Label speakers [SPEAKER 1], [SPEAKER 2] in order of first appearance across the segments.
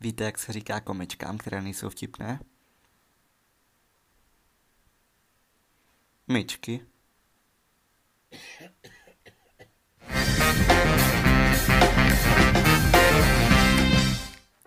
[SPEAKER 1] Víte, jak se říká komičkám, které nejsou vtipné? Myčky.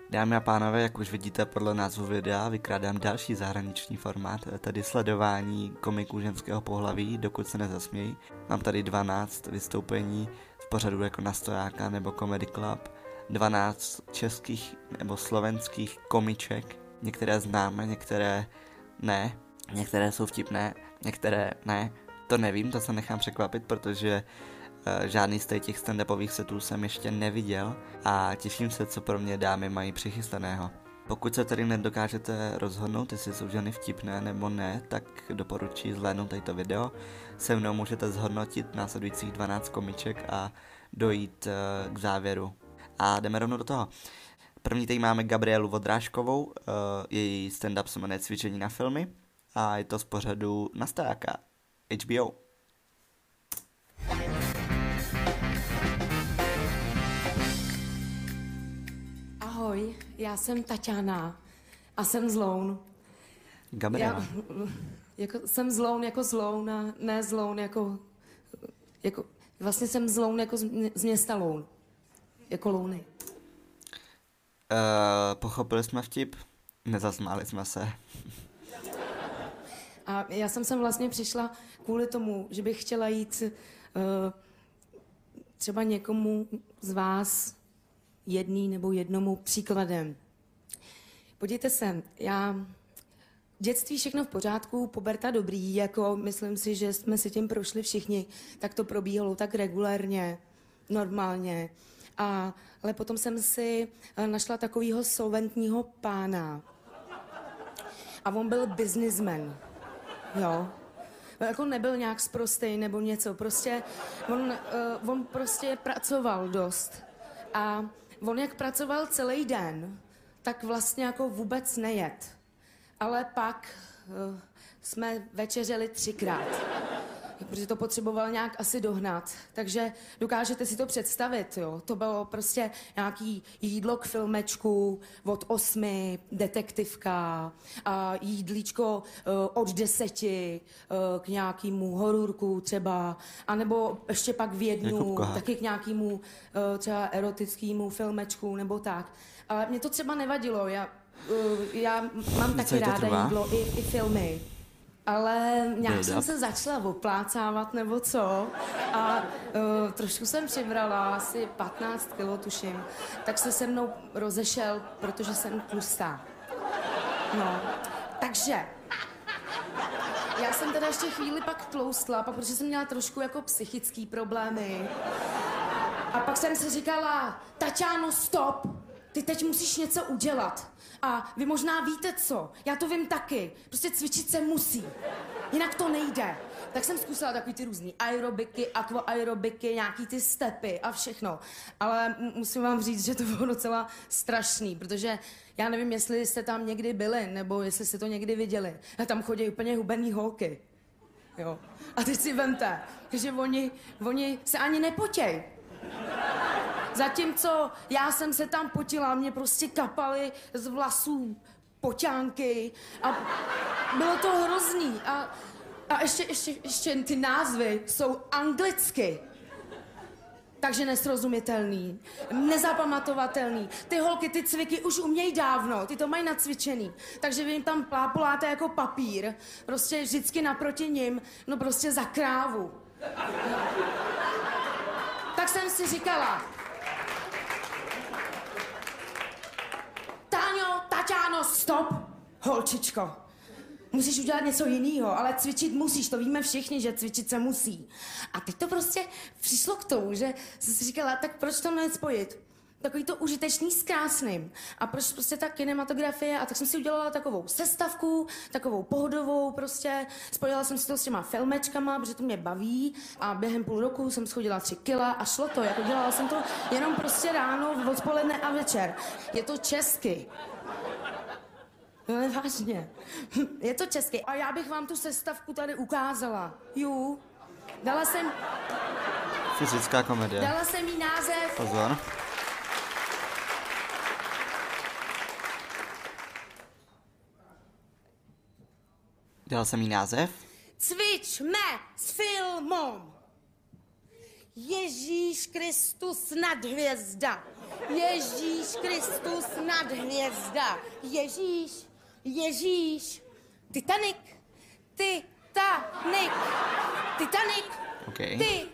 [SPEAKER 1] Dámy a pánové, jak už vidíte podle názvu videa, vykrádám další zahraniční formát, tedy sledování komiků ženského pohlaví, dokud se nezasmějí. Mám tady 12 vystoupení v pořadu jako na stojáka nebo Comedy Club, 12 českých nebo slovenských komiček, některé známe, některé ne, některé jsou vtipné, některé ne, to nevím, to se nechám překvapit, protože uh, žádný z těch stand-upových setů jsem ještě neviděl a těším se, co pro mě dámy mají přichystaného. Pokud se tedy nedokážete rozhodnout, jestli jsou ženy vtipné nebo ne, tak doporučuji zhlédnout tato video. Se mnou můžete zhodnotit následujících 12 komiček a dojít uh, k závěru. A jdeme rovnou do toho. První tady máme Gabrielu Vodrážkovou, uh, její stand-up se jmenuje Cvičení na filmy a je to z pořadu na stáka HBO.
[SPEAKER 2] Ahoj, já jsem Tatiana a jsem zloun.
[SPEAKER 1] Gabriela.
[SPEAKER 2] Já, jako, jsem zloun jako zloun a ne zloun jako, jako vlastně jsem zloun jako z, z města Loun. Jako Louny.
[SPEAKER 1] Uh, pochopili jsme vtip, nezasmáli jsme se.
[SPEAKER 2] A já jsem sem vlastně přišla kvůli tomu, že bych chtěla jít uh, třeba někomu z vás jedný nebo jednomu příkladem. Podívejte se, já dětství všechno v pořádku, puberta dobrý, jako myslím si, že jsme si tím prošli všichni, tak to probíhalo tak regulérně, normálně. A, ale potom jsem si eh, našla takového solventního pána. A on byl businessman. Jo. Jako nebyl nějak sprostej nebo něco, prostě on, uh, on prostě pracoval dost. A on jak pracoval celý den, tak vlastně jako vůbec nejet. Ale pak uh, jsme večeřeli třikrát, protože to potřeboval nějak asi dohnat. Takže dokážete si to představit, jo. To bylo prostě nějaký jídlo k filmečku od osmi, detektivka, a jídlíčko uh, od deseti uh, k nějakému horůrku třeba, anebo ještě pak v jednu,
[SPEAKER 1] Jako
[SPEAKER 2] taky k nějakému uh, třeba erotickému filmečku nebo tak. Ale mě to třeba nevadilo, já, uh, já mám taky ráda
[SPEAKER 1] trvá?
[SPEAKER 2] jídlo i, i filmy. Ale nějak
[SPEAKER 1] Build
[SPEAKER 2] jsem se začala oplácávat nebo co a uh, trošku jsem přibrala, asi 15 kilo tuším, tak se se mnou rozešel, protože jsem tlustá. No, takže já jsem teda ještě chvíli pak tloustla, pak protože jsem měla trošku jako psychický problémy. A pak jsem si říkala, Tatiano, stop! Ty teď musíš něco udělat. A vy možná víte co, já to vím taky. Prostě cvičit se musí. Jinak to nejde. Tak jsem zkusila takový ty různý aerobiky, aquaerobiky, nějaký ty stepy a všechno. Ale musím vám říct, že to bylo docela strašný, protože já nevím, jestli jste tam někdy byli, nebo jestli jste to někdy viděli. A tam chodí úplně hubený holky. Jo. A teď si vemte, že oni, oni se ani nepotěj. Zatímco já jsem se tam potila, mě prostě kapaly z vlasů poťánky a bylo to hrozný. A, a ještě, ještě, ještě ty názvy jsou anglicky. Takže nesrozumitelný, nezapamatovatelný. Ty holky, ty cviky už umějí dávno, ty to mají nacvičený. Takže vy jim tam plápoláte jako papír, prostě vždycky naproti nim, no prostě za krávu. Tak jsem si říkala, Táňo, Taťáno, stop! Holčičko, musíš udělat něco jiného, ale cvičit musíš, to víme všichni, že cvičit se musí. A teď to prostě přišlo k tomu, že jsem si říkala, tak proč to nespojit? Takový to užitečný s krásným. A proč prostě ta kinematografie? A tak jsem si udělala takovou sestavku, takovou pohodovou prostě. Spojila jsem si to s těma filmečkama, protože to mě baví. A během půl roku jsem schodila tři kila a šlo to. Jako dělala jsem to jenom prostě ráno, odpoledne a večer. Je to česky. No vážně. Je to česky. A já bych vám tu sestavku tady ukázala. Jú. Dala jsem,
[SPEAKER 1] Fyzická komedie.
[SPEAKER 2] dala jsem jí název
[SPEAKER 1] Pozor. Dělal jsem jí název?
[SPEAKER 2] Cvičme s filmom. Ježíš Kristus nad hvězda. Ježíš Kristus nad hvězda. Ježíš, Ježíš. Titanic, Titanic, Titanic,
[SPEAKER 1] Okay.
[SPEAKER 2] Titanic.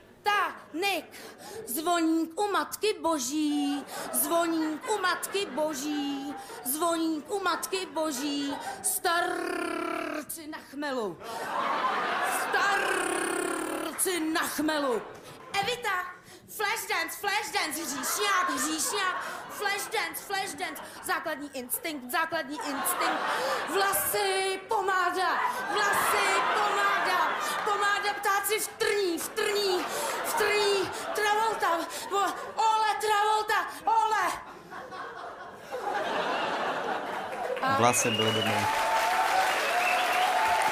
[SPEAKER 2] Zvoník u Matky Boží, zvoník u Matky Boží, zvoník u Matky Boží, starci na chmelu. Starci na chmelu. Evita, Flashdance, Flashdance, hříšňák, hříšňák, Flashdance, Flashdance, základní instinkt, základní instinkt, vlasy, pomáda, vlasy, pomáda, pomáda, ptáci vtrní, vtrní, vtrní, Travolta, vo- ole, Travolta, ole.
[SPEAKER 1] Vlasy byly dobré.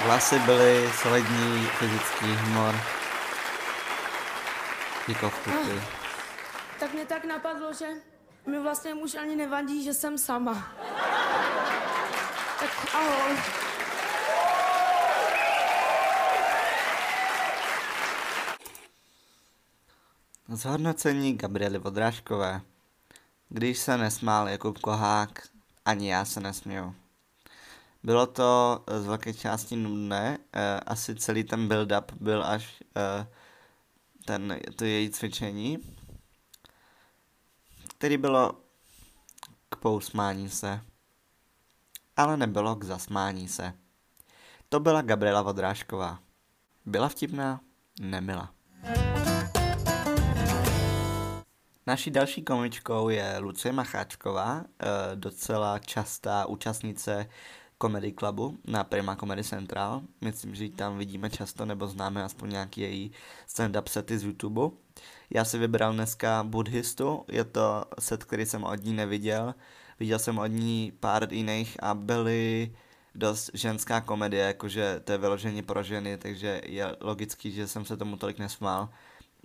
[SPEAKER 1] Vlasy byly solidní, fyzický humor. Jako vtipy.
[SPEAKER 2] Tak mě tak napadlo, že mi vlastně už ani nevadí, že jsem sama. Tak ahoj.
[SPEAKER 1] Zhodnocení Gabriely Vodrážkové. Když se nesmál Jakub Kohák, ani já se nesměju. Bylo to z velké části nudné, eh, asi celý ten build-up byl až eh, ten, to její cvičení, který bylo k pousmání se, ale nebylo k zasmání se. To byla Gabriela Vodrážková. Byla vtipná? Nebyla. Naší další komičkou je Lucie Macháčková, eh, docela častá účastnice Comedy Clubu na Prima Comedy Central. Myslím, že ji tam vidíme často, nebo známe aspoň nějaký její stand-up sety z YouTube. Já si vybral dneska Buddhistu, je to set, který jsem od ní neviděl. Viděl jsem od ní pár jiných a byly dost ženská komedie, jakože to je vyloženě pro ženy, takže je logický, že jsem se tomu tolik nesmál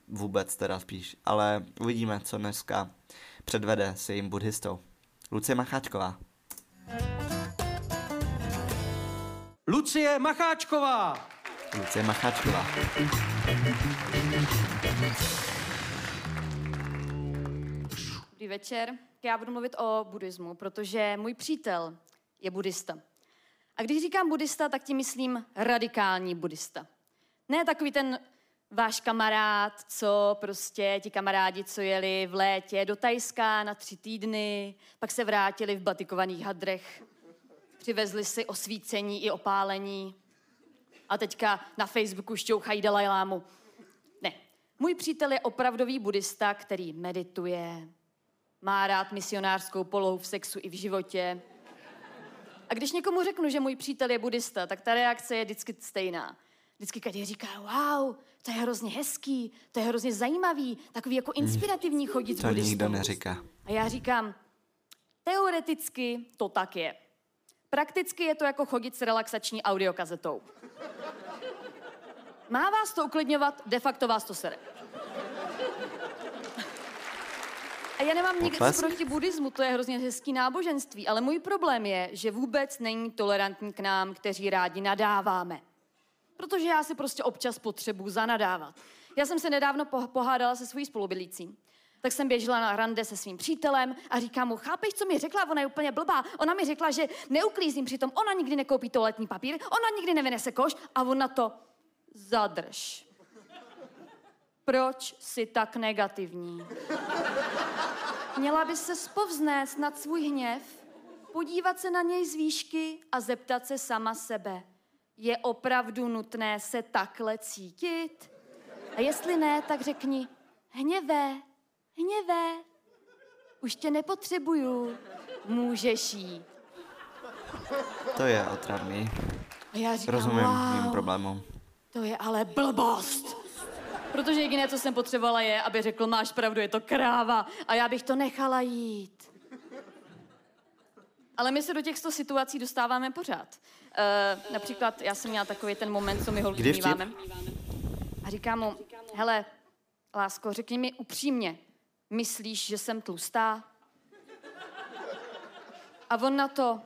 [SPEAKER 1] vůbec teda spíš, ale uvidíme, co dneska předvede s jejím buddhistou. Lucie Macháčková.
[SPEAKER 3] Lucie Macháčková.
[SPEAKER 1] Lucie Macháčková.
[SPEAKER 4] Dobrý večer. Já budu mluvit o buddhismu, protože můj přítel je buddhista. A když říkám buddhista, tak tím myslím radikální buddhista. Ne takový ten váš kamarád, co prostě ti kamarádi, co jeli v létě do Tajska na tři týdny, pak se vrátili v batikovaných hadrech, přivezli si osvícení i opálení a teďka na Facebooku šťouchají Dalajlámu. Ne, můj přítel je opravdový buddhista, který medituje, má rád misionářskou polohu v sexu i v životě. A když někomu řeknu, že můj přítel je buddhista, tak ta reakce je vždycky stejná. Vždycky každý říká, wow, to je hrozně hezký, to je hrozně zajímavý, takový jako inspirativní chodit s
[SPEAKER 1] To
[SPEAKER 4] buddhistou.
[SPEAKER 1] nikdo neříká.
[SPEAKER 4] A já říkám, teoreticky to tak je. Prakticky je to jako chodit s relaxační audiokazetou. Má vás to uklidňovat, de facto vás to sere. A já nemám nic proti buddhismu, to je hrozně hezký náboženství, ale můj problém je, že vůbec není tolerantní k nám, kteří rádi nadáváme. Protože já si prostě občas potřebuji zanadávat. Já jsem se nedávno po- pohádala se svojí spolubydlící. Tak jsem běžela na rande se svým přítelem a říkám mu, chápeš, co mi řekla? Ona je úplně blbá. Ona mi řekla, že neuklízím, přitom ona nikdy nekoupí toaletní papír, ona nikdy nevynese koš a on na to zadrž. Proč jsi tak negativní? Měla by se spovznést nad svůj hněv, podívat se na něj z výšky a zeptat se sama sebe. Je opravdu nutné se takhle cítit? A jestli ne, tak řekni, hněvé, hněvé, už tě nepotřebuju, můžeš jít.
[SPEAKER 1] To je otravný.
[SPEAKER 4] A já říkám,
[SPEAKER 1] Rozumím
[SPEAKER 4] wow,
[SPEAKER 1] mým problémům.
[SPEAKER 4] to je ale blbost. Protože jediné, co jsem potřebovala, je, aby řekl, máš pravdu, je to kráva a já bych to nechala jít. Ale my se do těchto situací dostáváme pořád. Uh, například já jsem měla takový ten moment, co my holky míváme. A říkám mu, hele, lásko, řekni mi upřímně, myslíš, že jsem tlustá? A on na to,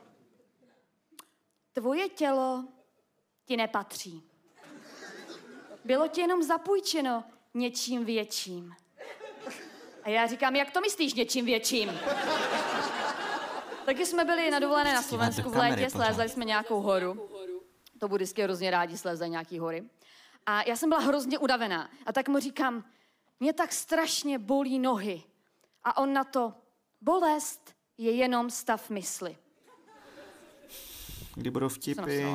[SPEAKER 4] tvoje tělo ti nepatří. Bylo ti jenom zapůjčeno něčím větším. A já říkám, jak to myslíš něčím větším? Taky jsme byli na dovolené na Slovensku v létě, slézali jsme nějakou horu. To buddhistky hrozně rádi slézají nějaký hory. A já jsem byla hrozně udavená. A tak mu říkám, mě tak strašně bolí nohy. A on na to, bolest je jenom stav mysli.
[SPEAKER 1] Kdy budou vtipy?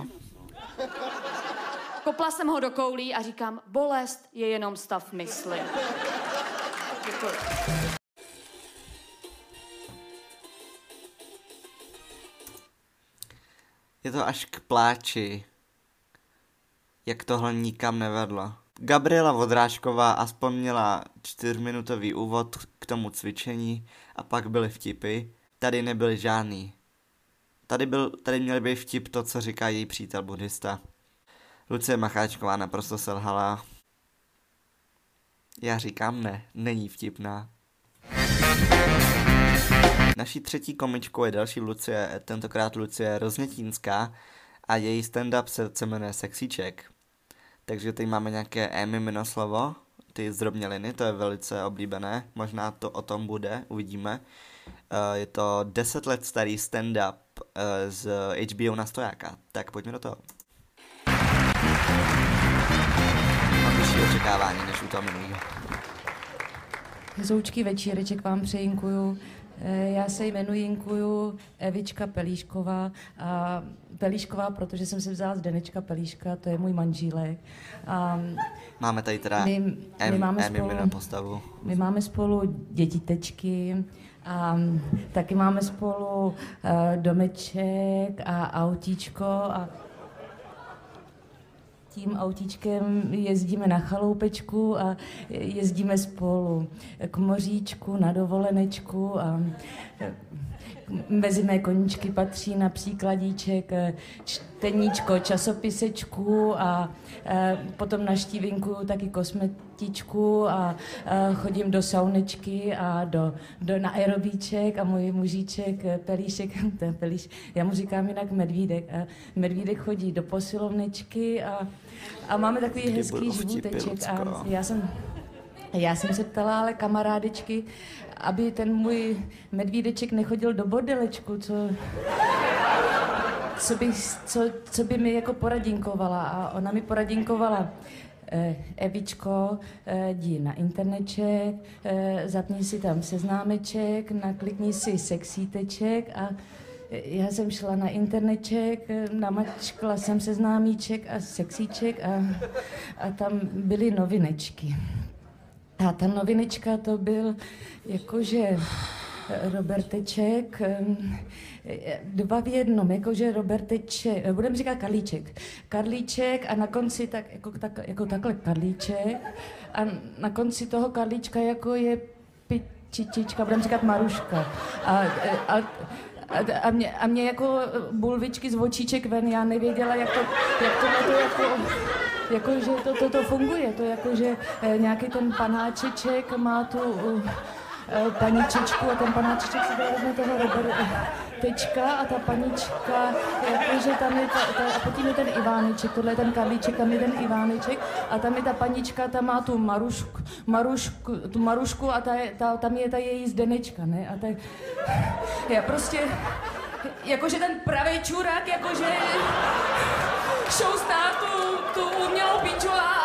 [SPEAKER 4] Kopla jsem ho do koulí a říkám, bolest je jenom stav mysli. Děkuji.
[SPEAKER 1] Je to až k pláči, jak tohle nikam nevedlo. Gabriela Vodrážková aspoň měla čtyřminutový úvod k tomu cvičení a pak byly vtipy. Tady nebyly žádný. Tady, byl, tady měl být vtip to, co říká její přítel buddhista. Lucie Macháčková naprosto selhala. Já říkám ne, není vtipná. Naší třetí komičkou je další Lucie, tentokrát Lucie Roznětínská a její stand-up se jmenuje Sexíček. Takže tady máme nějaké Emy slovo, ty zdrobněliny, to je velice oblíbené, možná to o tom bude, uvidíme. Uh, je to 10 let starý stand-up uh, z HBO na stojáka, tak pojďme do toho. Mám vyšší očekávání než u toho minulého.
[SPEAKER 5] Hezoučký večíreček vám přejinkuju. Eh, já se jmenuji Jinkuju Evička Pelíšková a Pelíšková, protože jsem si vzala z Denečka Pelíška, to je můj manžílek. A
[SPEAKER 1] máme tady teda my, M, my máme M, spolu, postavu.
[SPEAKER 5] My máme spolu dětitečky a taky máme spolu uh, domeček a autíčko a tím autíčkem jezdíme na chaloupečku a jezdíme spolu k moříčku, na dovolenečku a mezi mé koníčky patří napříkladíček eh, čteníčko časopisečku a eh, potom naštívinku taky kosmetičku a eh, chodím do saunečky a do, do na aerobíček a můj mužíček Pelíšek, ten Pelíš, já mu říkám jinak Medvídek. Medvídek chodí do posilovničky a, a máme takový hezký životeček a já jsem já jsem se ptala ale kamarádečky, aby ten můj medvídeček nechodil do bordelečku, co, co, by, co, co by mi jako poradinkovala. A ona mi poradinkovala, eh, Evičko, eh, jdi na interneček, eh, zapni si tam seznámeček, naklikni si sexíteček a já jsem šla na interneček, namačkla jsem seznámíček a sexíček a, a tam byly novinečky. A ta novinečka to byl jakože Roberteček, dva v jednom, jakože Roberteček, budeme říkat Karlíček. Karlíček a na konci tak, jako, tak, jako takhle Karlíček a na konci toho Karlíčka jako je pičičička, budeme říkat Maruška. A, a, a, a, mě, a mě jako bulvičky z očíček ven, já nevěděla, jak to, jak to, to jako jako, že to, to, to funguje, to jako, že eh, nějaký ten panáčeček má tu eh, paničečku a ten panáčeček si vezme toho Robertečka a ta panička, jakože tam je, ta, ta, a potom je ten Iváneček, tohle je ten Karlíček, tam je ten Iváneček a tam je ta panička, ta má tu Marušku, Marušku, tu Marušku a ta, ta, tam je ta její zdenečka, ne? A ta, já prostě, jakože ten pravý čurák, jakože šoustá tu, tu umělou píču a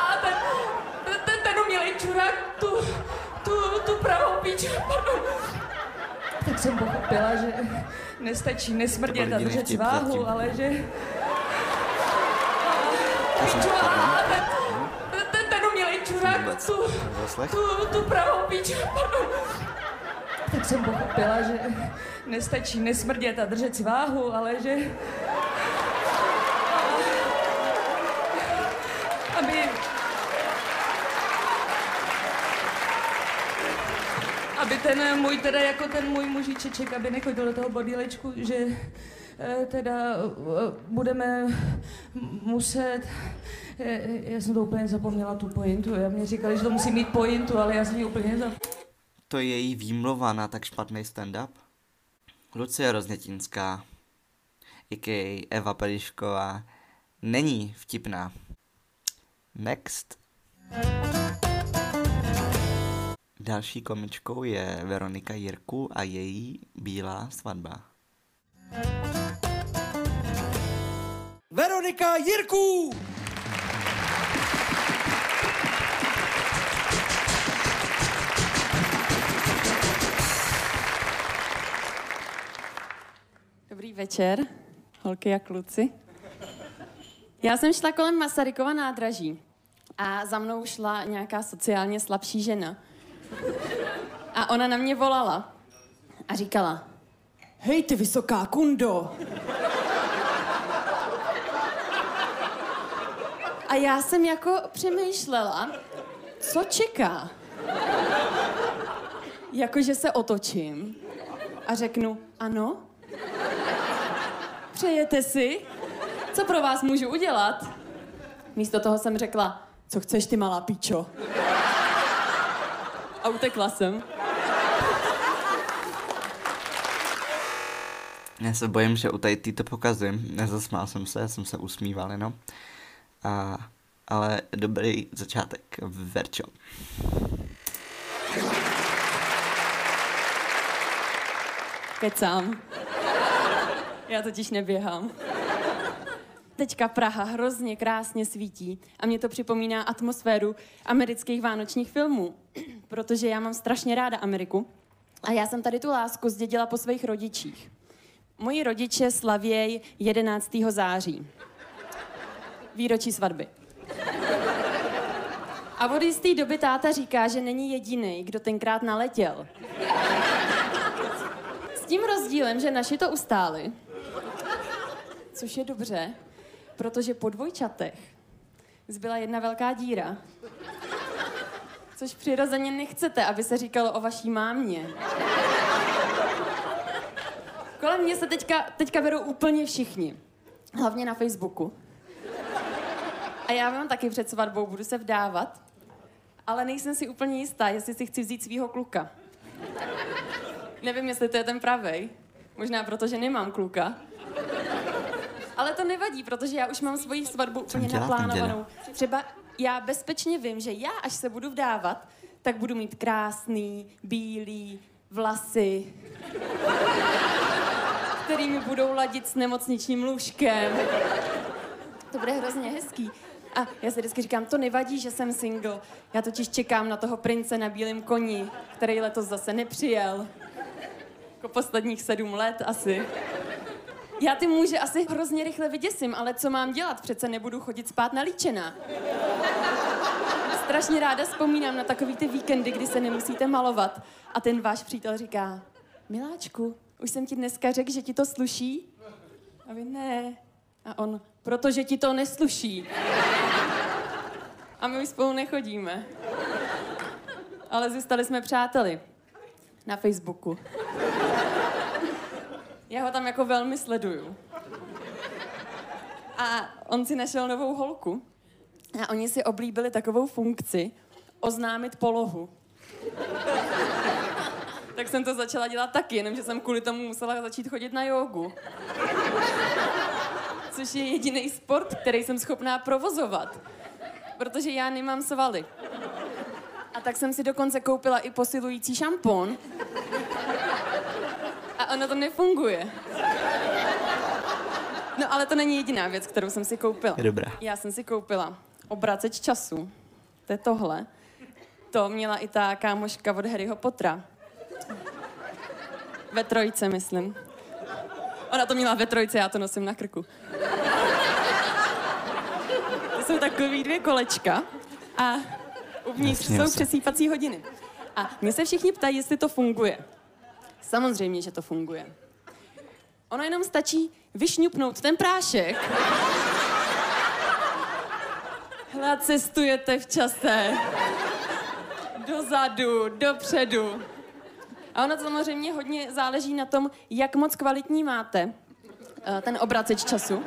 [SPEAKER 5] Tak jsem pochopila, že nestačí nesmrdět a držet váhu, ale že... A ten, ten, ten umělý čurák tu, tu, tu pravou píču. Tak jsem pochopila, že nestačí nesmrdět a držet si váhu, ale že aby... Aby ten můj, teda jako ten můj mužičeček, aby nechodil do toho bodílečku, že eh, teda eh, budeme muset... Eh, já jsem to úplně zapomněla, tu pointu. Já mě říkali, že to musí mít pointu, ale já jsem ji úplně zapomněla.
[SPEAKER 1] To je její výmluva na tak špatný stand-up? Lucie Roznětinská, i.k. Eva Pelišková, není vtipná. Next. Další komičkou je Veronika Jirku a její Bílá svatba.
[SPEAKER 3] Veronika Jirků!
[SPEAKER 6] Dobrý večer, holky a kluci. Já jsem šla kolem Masarykova nádraží a za mnou šla nějaká sociálně slabší žena. A ona na mě volala a říkala, hej ty vysoká kundo. A já jsem jako přemýšlela, co čeká. Jakože se otočím a řeknu, ano, Přejete si? Co pro vás můžu udělat? Místo toho jsem řekla, co chceš ty malá píčo? A utekla jsem.
[SPEAKER 1] Já se bojím, že u tady to pokazím. Nezasmál jsem se, jsem se usmíval jenom. A, ale dobrý začátek. Verčo.
[SPEAKER 6] Kecám. Já totiž neběhám. Teďka Praha hrozně krásně svítí a mě to připomíná atmosféru amerických vánočních filmů, protože já mám strašně ráda Ameriku a já jsem tady tu lásku zdědila po svých rodičích. Moji rodiče slavějí 11. září. Výročí svatby. A od jisté doby táta říká, že není jediný, kdo tenkrát naletěl. S tím rozdílem, že naši to ustáli, což je dobře, protože po dvojčatech zbyla jedna velká díra, což přirozeně nechcete, aby se říkalo o vaší mámě. Kolem mě se teďka, teďka berou úplně všichni, hlavně na Facebooku. A já mám taky před svatbou, budu se vdávat, ale nejsem si úplně jistá, jestli si chci vzít svého kluka. Nevím, jestli to je ten pravej. Možná proto, že nemám kluka. Ale to nevadí, protože já už mám svoji svatbu úplně naplánovanou. Třeba já bezpečně vím, že já, až se budu vdávat, tak budu mít krásný, bílý vlasy, který mi budou ladit s nemocničním lůžkem. To bude hrozně hezký. A já si vždycky říkám, to nevadí, že jsem single. Já totiž čekám na toho prince na bílém koni, který letos zase nepřijel. Jako posledních sedm let asi. Já ty muže asi hrozně rychle vyděsím, ale co mám dělat? Přece nebudu chodit spát na líčená. Strašně ráda vzpomínám na takový ty víkendy, kdy se nemusíte malovat. A ten váš přítel říká, miláčku, už jsem ti dneska řekl, že ti to sluší? A vy ne. A on, protože ti to nesluší. A my už spolu nechodíme. Ale zůstali jsme přáteli. Na Facebooku. Já ho tam jako velmi sleduju. A on si našel novou holku. A oni si oblíbili takovou funkci oznámit polohu. tak jsem to začala dělat taky, jenomže jsem kvůli tomu musela začít chodit na jogu. Což je jediný sport, který jsem schopná provozovat. Protože já nemám svaly. A tak jsem si dokonce koupila i posilující šampon. A ono to nefunguje. No ale to není jediná věc, kterou jsem si koupila.
[SPEAKER 1] Je dobrá.
[SPEAKER 6] Já jsem si koupila obraceč času. To je tohle. To měla i ta kámoška od Harryho Pottera. Ve trojce, myslím. Ona to měla ve trojce, já to nosím na krku. To jsou takový dvě kolečka a uvnitř
[SPEAKER 1] Jasně,
[SPEAKER 6] jsou přesýpací hodiny. A mě se všichni ptají, jestli to funguje. Samozřejmě, že to funguje. Ono jenom stačí vyšňupnout ten prášek. Hle, cestujete v čase. Dozadu, dopředu. A ono samozřejmě hodně záleží na tom, jak moc kvalitní máte eh, ten obraceč času.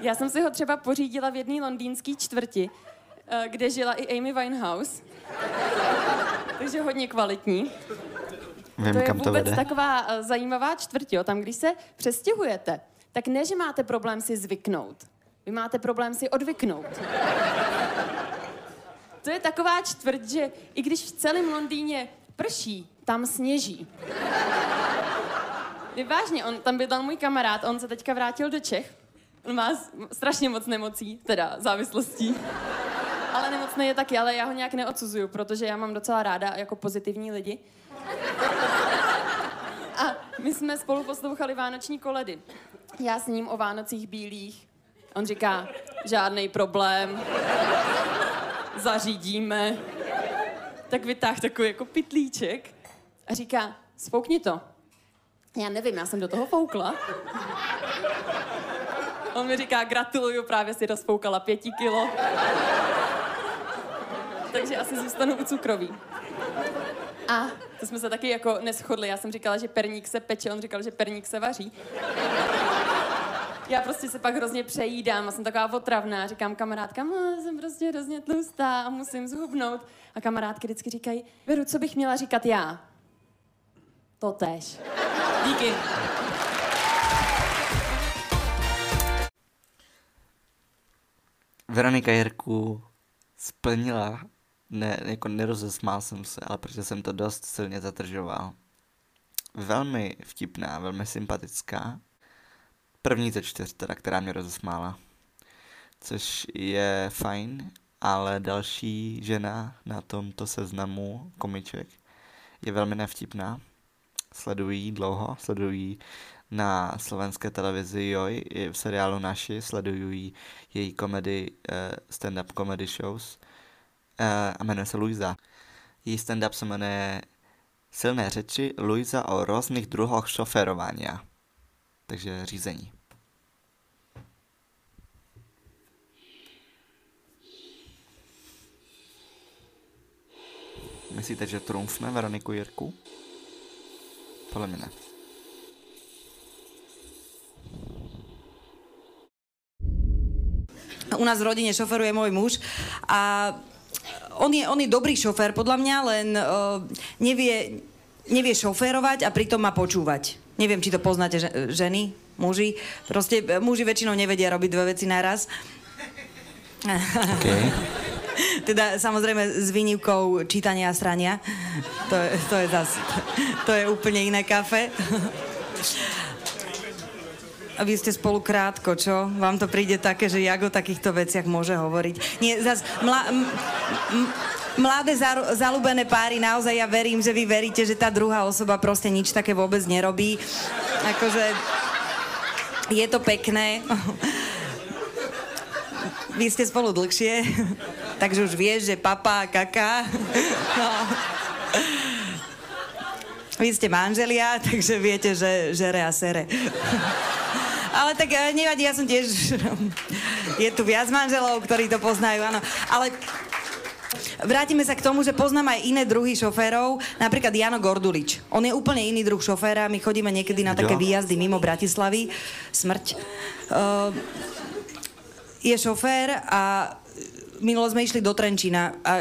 [SPEAKER 6] Já jsem si ho třeba pořídila v jedné londýnské čtvrti, eh, kde žila i Amy Winehouse. Takže hodně kvalitní.
[SPEAKER 1] Vím,
[SPEAKER 6] To je
[SPEAKER 1] kam to
[SPEAKER 6] vůbec
[SPEAKER 1] vede.
[SPEAKER 6] taková uh, zajímavá čtvrť, jo. Tam, když se přestěhujete, tak ne, že máte problém si zvyknout. Vy máte problém si odvyknout. To je taková čtvrť, že i když v celém Londýně prší, tam sněží. Je vážně, on, tam bydlel můj kamarád, on se teďka vrátil do Čech. On má strašně moc nemocí, teda závislostí. Ale nemocný je taky, ale já ho nějak neodsuzuju, protože já mám docela ráda jako pozitivní lidi. A my jsme spolu poslouchali vánoční koledy. Já s ním o Vánocích bílých. On říká, žádný problém, zařídíme. Tak vytáh takový jako pitlíček a říká, spoukni to. Já nevím, já jsem do toho foukla. On mi říká, gratuluju, právě si rozfoukala pěti kilo. Takže asi zůstanu u cukroví. A to jsme se taky jako neschodli. Já jsem říkala, že perník se peče, on říkal, že perník se vaří. Já prostě se pak hrozně přejídám a jsem taková otravná. Říkám kamarádkám, no, jsem prostě hrozně tlustá a musím zhubnout. A kamarádky vždycky říkají, Veru, co bych měla říkat já? To tež. Díky.
[SPEAKER 1] Veronika Jirku splnila, ne, jako nerozesmál jsem se, ale protože jsem to dost silně zadržoval. Velmi vtipná, velmi sympatická. První ze čtyř teda, která mě rozesmála. Což je fajn, ale další žena na tomto seznamu komiček je velmi nevtipná. Sledují dlouho, sledují na slovenské televizi Joj, i v seriálu Naši, sledují její komedy, eh, stand-up comedy shows a jmenuje se Luisa. Její stand-up se jmenuje Silné řeči Luisa o různých druhoch šoférování. Takže řízení. Myslíte, že trumfne Veroniku Jirku? Podle mě ne.
[SPEAKER 7] U nás v rodine šoferuje môj muž a on je, on je dobrý šofér podľa mňa, len uh, nevie, nevie šoférovať a pritom má počúvať. Neviem, či to poznáte že, ženy, muži. Proste e, muži väčšinou nevedia robiť dve veci naraz.
[SPEAKER 1] Okay.
[SPEAKER 7] Teda samozrejme s výnimkou čítania a srania. To je, to je zas, to je úplne iné kafe. A vy ste spolu krátko, čo? Vám to príde také, že jak o takýchto veciach môže hovoriť? Nie, zas, mla, m, m, mladé zalúbené páry, naozaj ja verím, že vy veríte, že tá druhá osoba proste nič také vôbec nerobí. Akože je to pekné. Vy ste spolu dlhšie, takže už vieš, že papa a kaka. No. Vy ste manželia, takže viete, že žere a sere. Ale tak eh, nevadí, ja som tiež... Je tu viac manželov, ktorí to poznajú, áno. Ale vrátime sa k tomu, že poznám aj iné druhy šoférov, napríklad Jano Gordulič. On je úplne iný druh šoféra, my chodíme niekedy na také výjazdy mimo Bratislavy. Smrť. Uh, je šofér a minulo sme išli do Trenčína a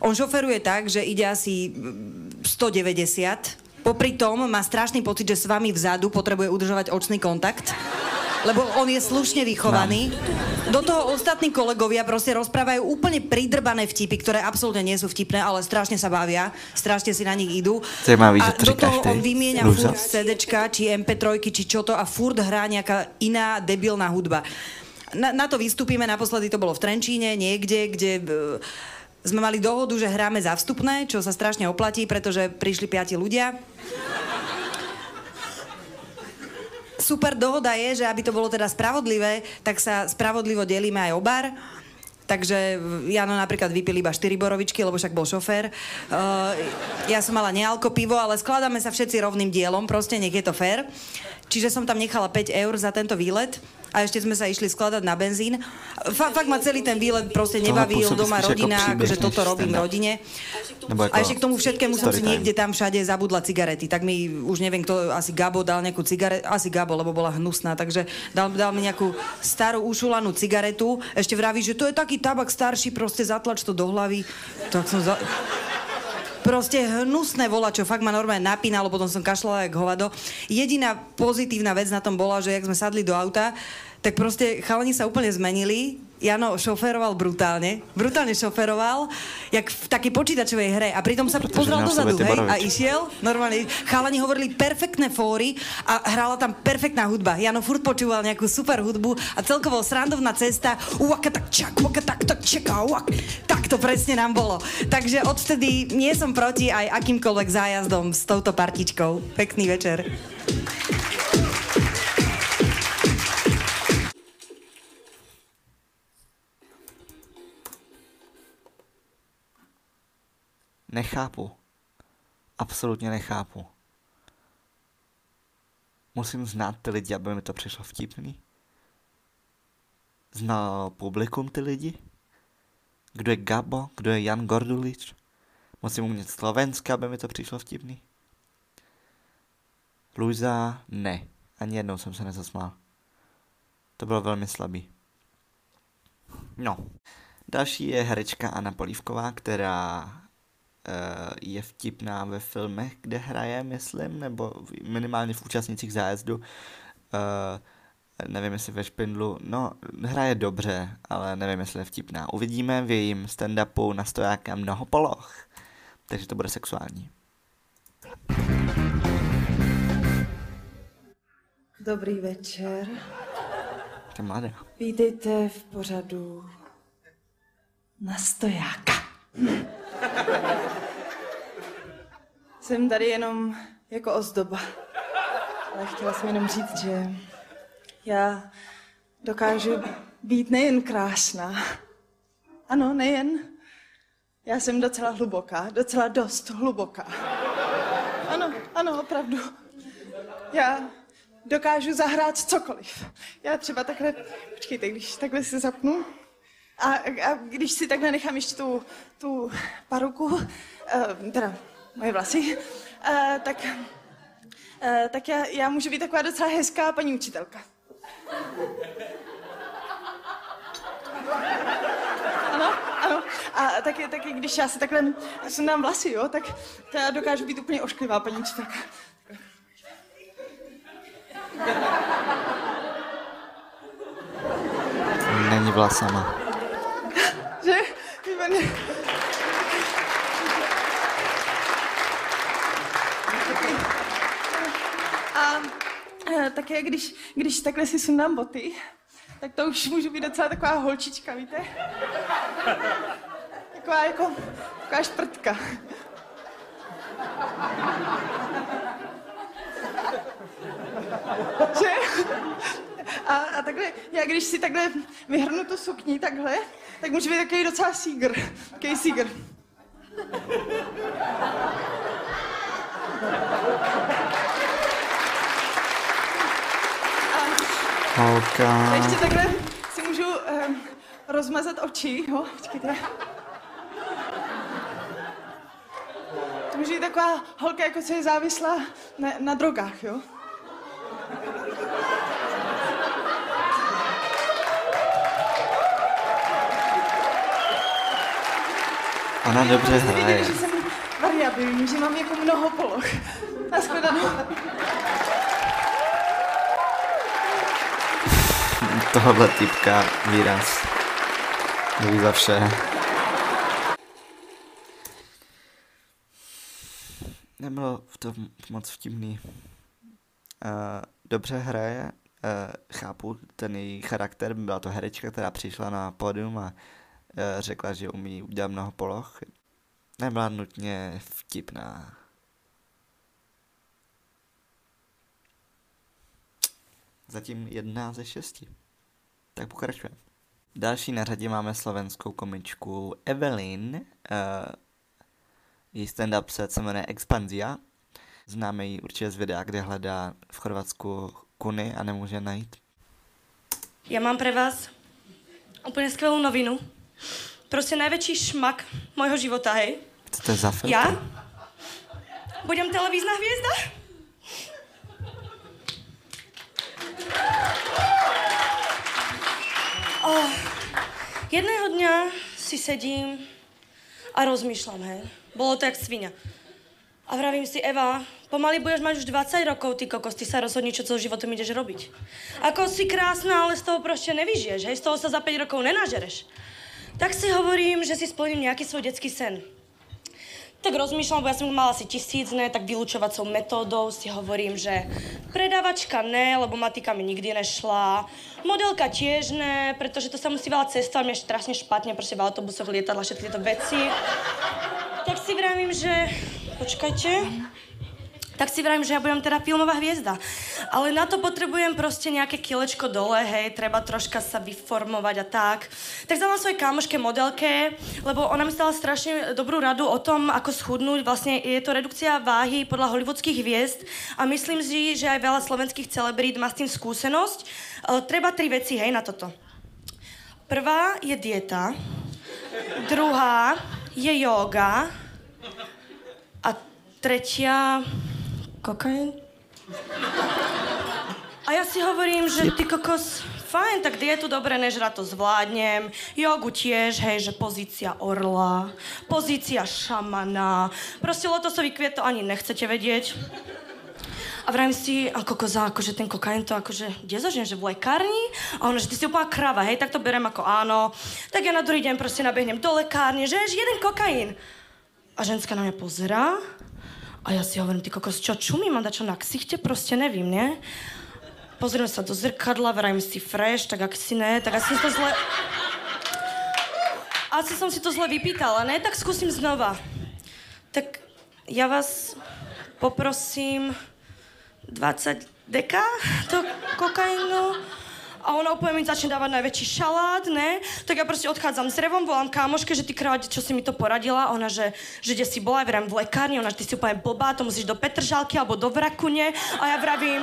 [SPEAKER 7] on šoferuje tak, že ide asi mm, 190. Popri tom má strašný pocit, že s vami vzadu potrebuje udržovať očný kontakt. Lebo on je slušne vychovaný. Do toho ostatní kolegovia proste rozprávajú úplne pridrbané vtipy, ktoré absolútne nie sú vtipné, ale strašne sa bavia, strašne si na nich idú.
[SPEAKER 1] Zajímavý,
[SPEAKER 7] a do toho on vymieňa furt CDčka, či MP3, či čo to a furt hrá nejaká iná debilná hudba. Na, na to vystúpime, naposledy to bolo v Trenčíne, niekde, kde e, sme mali dohodu, že hráme za vstupné, čo sa strašne oplatí, pretože prišli piati ľudia. Super dohoda je, že aby to bolo teda spravodlivé, tak sa spravodlivo delíme aj o bar. Takže Jano napríklad vypil iba 4 borovičky, lebo však bol šofér. Uh, ja som mala nealko pivo, ale skladáme sa všetci rovným dielom, proste nech je to fér. Čiže som tam nechala 5 eur za tento výlet a ešte sme sa išli skladať na benzín. Fa- fakt ma celý ten výlet proste nebavil, doma
[SPEAKER 1] jako
[SPEAKER 7] rodina,
[SPEAKER 1] příběh
[SPEAKER 7] akože toto robím rodine. A ešte k tomu všetkému som si niekde tam všade zabudla cigarety. Tak mi už neviem, kto, asi Gabo dal nejakú cigaretu, asi Gabo, lebo bola hnusná, takže dal, dal mi nejakú starú ušulanú cigaretu. Ešte vraví, že to je taký tabak starší, proste zatlač to do hlavy. Tak som za... proste hnusné vola, čo fakt ma normálne napínalo, potom som kašľala jak hovado. Jediná pozitívna vec na tom bola, že jak sme sadli do auta, tak proste chalani sa úplne zmenili. Jano šoferoval brutálne. Brutálne šoferoval, jak v takej počítačovej hre. A pritom sa pozrel
[SPEAKER 1] nás
[SPEAKER 7] dozadu, hej, a išiel. Normálne, chalani hovorili perfektné fóry a hrala tam perfektná hudba. Jano furt počúval nejakú super hudbu a celkovo srandovná cesta. Uaka tak čak, uaka tak tak čeká, uak. Tak to presne nám bolo. Takže odvtedy nie som proti aj akýmkoľvek zájazdom s touto partičkou. Pekný večer.
[SPEAKER 1] Nechápu. Absolutně nechápu. Musím znát ty lidi, aby mi to přišlo vtipný. Zná publikum ty lidi? Kdo je Gabo? Kdo je Jan Gordulič? Musím umět slovenské, aby mi to přišlo vtipný. Luisa, ne. Ani jednou jsem se nezasmál. To bylo velmi slabý. No. Další je herečka Anna Polívková, která je vtipná ve filmech, kde hraje, myslím, nebo minimálně v účastnicích zájezdu. Eh, nevím, jestli ve Špindlu. No, hraje dobře, ale nevím, jestli je vtipná. Uvidíme v jejím stand-upu na stojáka mnoho poloh. Takže to bude sexuální.
[SPEAKER 8] Dobrý večer.
[SPEAKER 1] Je mladá.
[SPEAKER 8] Vítejte v pořadu na stojáka. Jsem tady jenom jako ozdoba. Ale chtěla jsem jenom říct, že já dokážu být nejen krásná. Ano, nejen. Já jsem docela hluboká, docela dost hluboká. Ano, ano, opravdu. Já dokážu zahrát cokoliv. Já třeba takhle, počkejte, když takhle si zapnu a, a když si takhle nechám ještě tu, tu paruku, uh, teda moje vlasy, uh, tak, uh, tak já, já můžu být taková docela hezká paní učitelka. Ano, ano. A taky, taky když já si takhle sundám vlasy, jo, tak to já dokážu být úplně ošklivá paní učitelka.
[SPEAKER 1] Není vlasama.
[SPEAKER 8] Že? Výborně. A eh, také, když, když takhle si sundám boty, tak to už můžu být docela taková holčička, víte? Taková jako, taková šprtka. Že? A, a takhle, já když si takhle vyhrnu tu sukni takhle, tak může být takový docela sígr. Takový sígr.
[SPEAKER 1] Holka.
[SPEAKER 8] ještě takhle si můžu um, rozmazat oči, jo? Počkejte. To může být taková holka, jako co je závislá na, na drogách, jo?
[SPEAKER 1] Ona dobře
[SPEAKER 8] viděli,
[SPEAKER 1] hraje.
[SPEAKER 8] že jsem variabilní, že mám jako mnoho poloh. Naschledanou.
[SPEAKER 1] Tohle typka výraz. Ví za vše. Nebylo v tom moc vtipný. Uh, dobře hraje, uh, chápu ten její charakter, byla to herečka, která přišla na pódium a uh, řekla, že umí udělat mnoho poloh. Nebyla nutně vtipná. Zatím jedna ze šesti. Tak pokračujeme. Další na řadě máme slovenskou komičku Evelyn. Uh, její stand-up set se jmenuje Expanzia. Známe ji určitě z videa, kde hledá v Chorvatsku kuny a nemůže najít.
[SPEAKER 9] Ja mám pre vás úplne skvelú novinu. Proste najväčší šmak môjho života, hej.
[SPEAKER 1] Co to je za film?
[SPEAKER 9] Ja budem televízna hviezda. Oh, jedného dňa si sedím a rozmýšľam, hej. Bolo to jak svinia. A vravím si, Eva, pomaly budeš mať už 20 rokov, ty kokos, ty sa rozhodni, čo celým životom ideš robiť. Ako si krásna, ale z toho proste nevyžiješ, hej, z toho sa za 5 rokov nenažereš. Tak si hovorím, že si splním nejaký svoj detský sen. Tak rozmýšľam, lebo ja som mala asi tisíc, ne, tak vylúčovacou metódou si hovorím, že predávačka ne, lebo matika mi nikdy nešla, modelka tiež ne, pretože to sa musí veľa cestovať, je strašne špatne, proste v autobusoch, lietadla, všetky tieto veci. Tak si vravím, že počkajte, tak si vravím, že ja budem teda filmová hviezda. Ale na to potrebujem proste nejaké kilečko dole, hej, treba troška sa vyformovať a tak. Tak zavolám svojej kamoške modelke, lebo ona mi stala strašne dobrú radu o tom, ako schudnúť. Vlastne je to redukcia váhy podľa hollywoodských hviezd a myslím si, že aj veľa slovenských celebrít má s tým skúsenosť. Treba tri veci, hej, na toto. Prvá je dieta, druhá je yoga a tretia kokain. A ja si hovorím, že ty kokos, fajn, tak dietu dobre, nežra to zvládnem. Jogu tiež, hej, že pozícia orla, pozícia šamana. Proste lotosový kviet to ani nechcete vedieť. A vravím si, a kokoza, akože ten kokain to akože, kde zažijem, že v lekárni? A ona, že ty si úplná krava, hej, tak to berem ako áno. Tak ja na druhý deň proste nabehnem do lekárne, že ješ jeden kokain. A ženská na mňa pozerá a ja si hovorím, ty kokos, čo čumí, mám čo na ksichte, proste nevím, ne? Pozriem sa do zrkadla, vrajím si fresh, tak ak si ne, tak asi to zle... Asi som si to zle vypýtala, ne? Tak skúsim znova. Tak ja vás poprosím 20 deka do kokainu a ona úplne mi začne dávať najväčší šalát, ne? Tak ja proste odchádzam s revom, volám kámoške, že ty kráľ, čo si mi to poradila, ona, že, že kde si bola, ja v lekárni, ona, že ty si úplne blbá, to musíš do Petržalky alebo do Vrakune a ja vravím,